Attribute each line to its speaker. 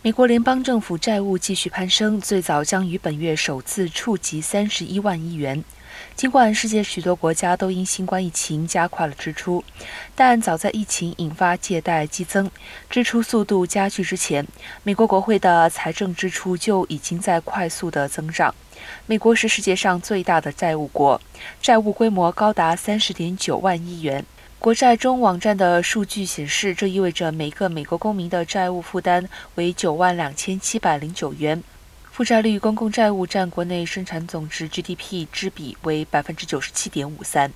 Speaker 1: 美国联邦政府债务继续攀升，最早将于本月首次触及三十一万亿元。尽管世界许多国家都因新冠疫情加快了支出，但早在疫情引发借贷激增、支出速度加剧之前，美国国会的财政支出就已经在快速的增长。美国是世界上最大的债务国，债务规模高达三十点九万亿元。国债中网站的数据显示，这意味着每个美国公民的债务负担为九万两千七百零九元，负债率公共债务占国内生产总值 GDP 之比为百分之九十七点五三。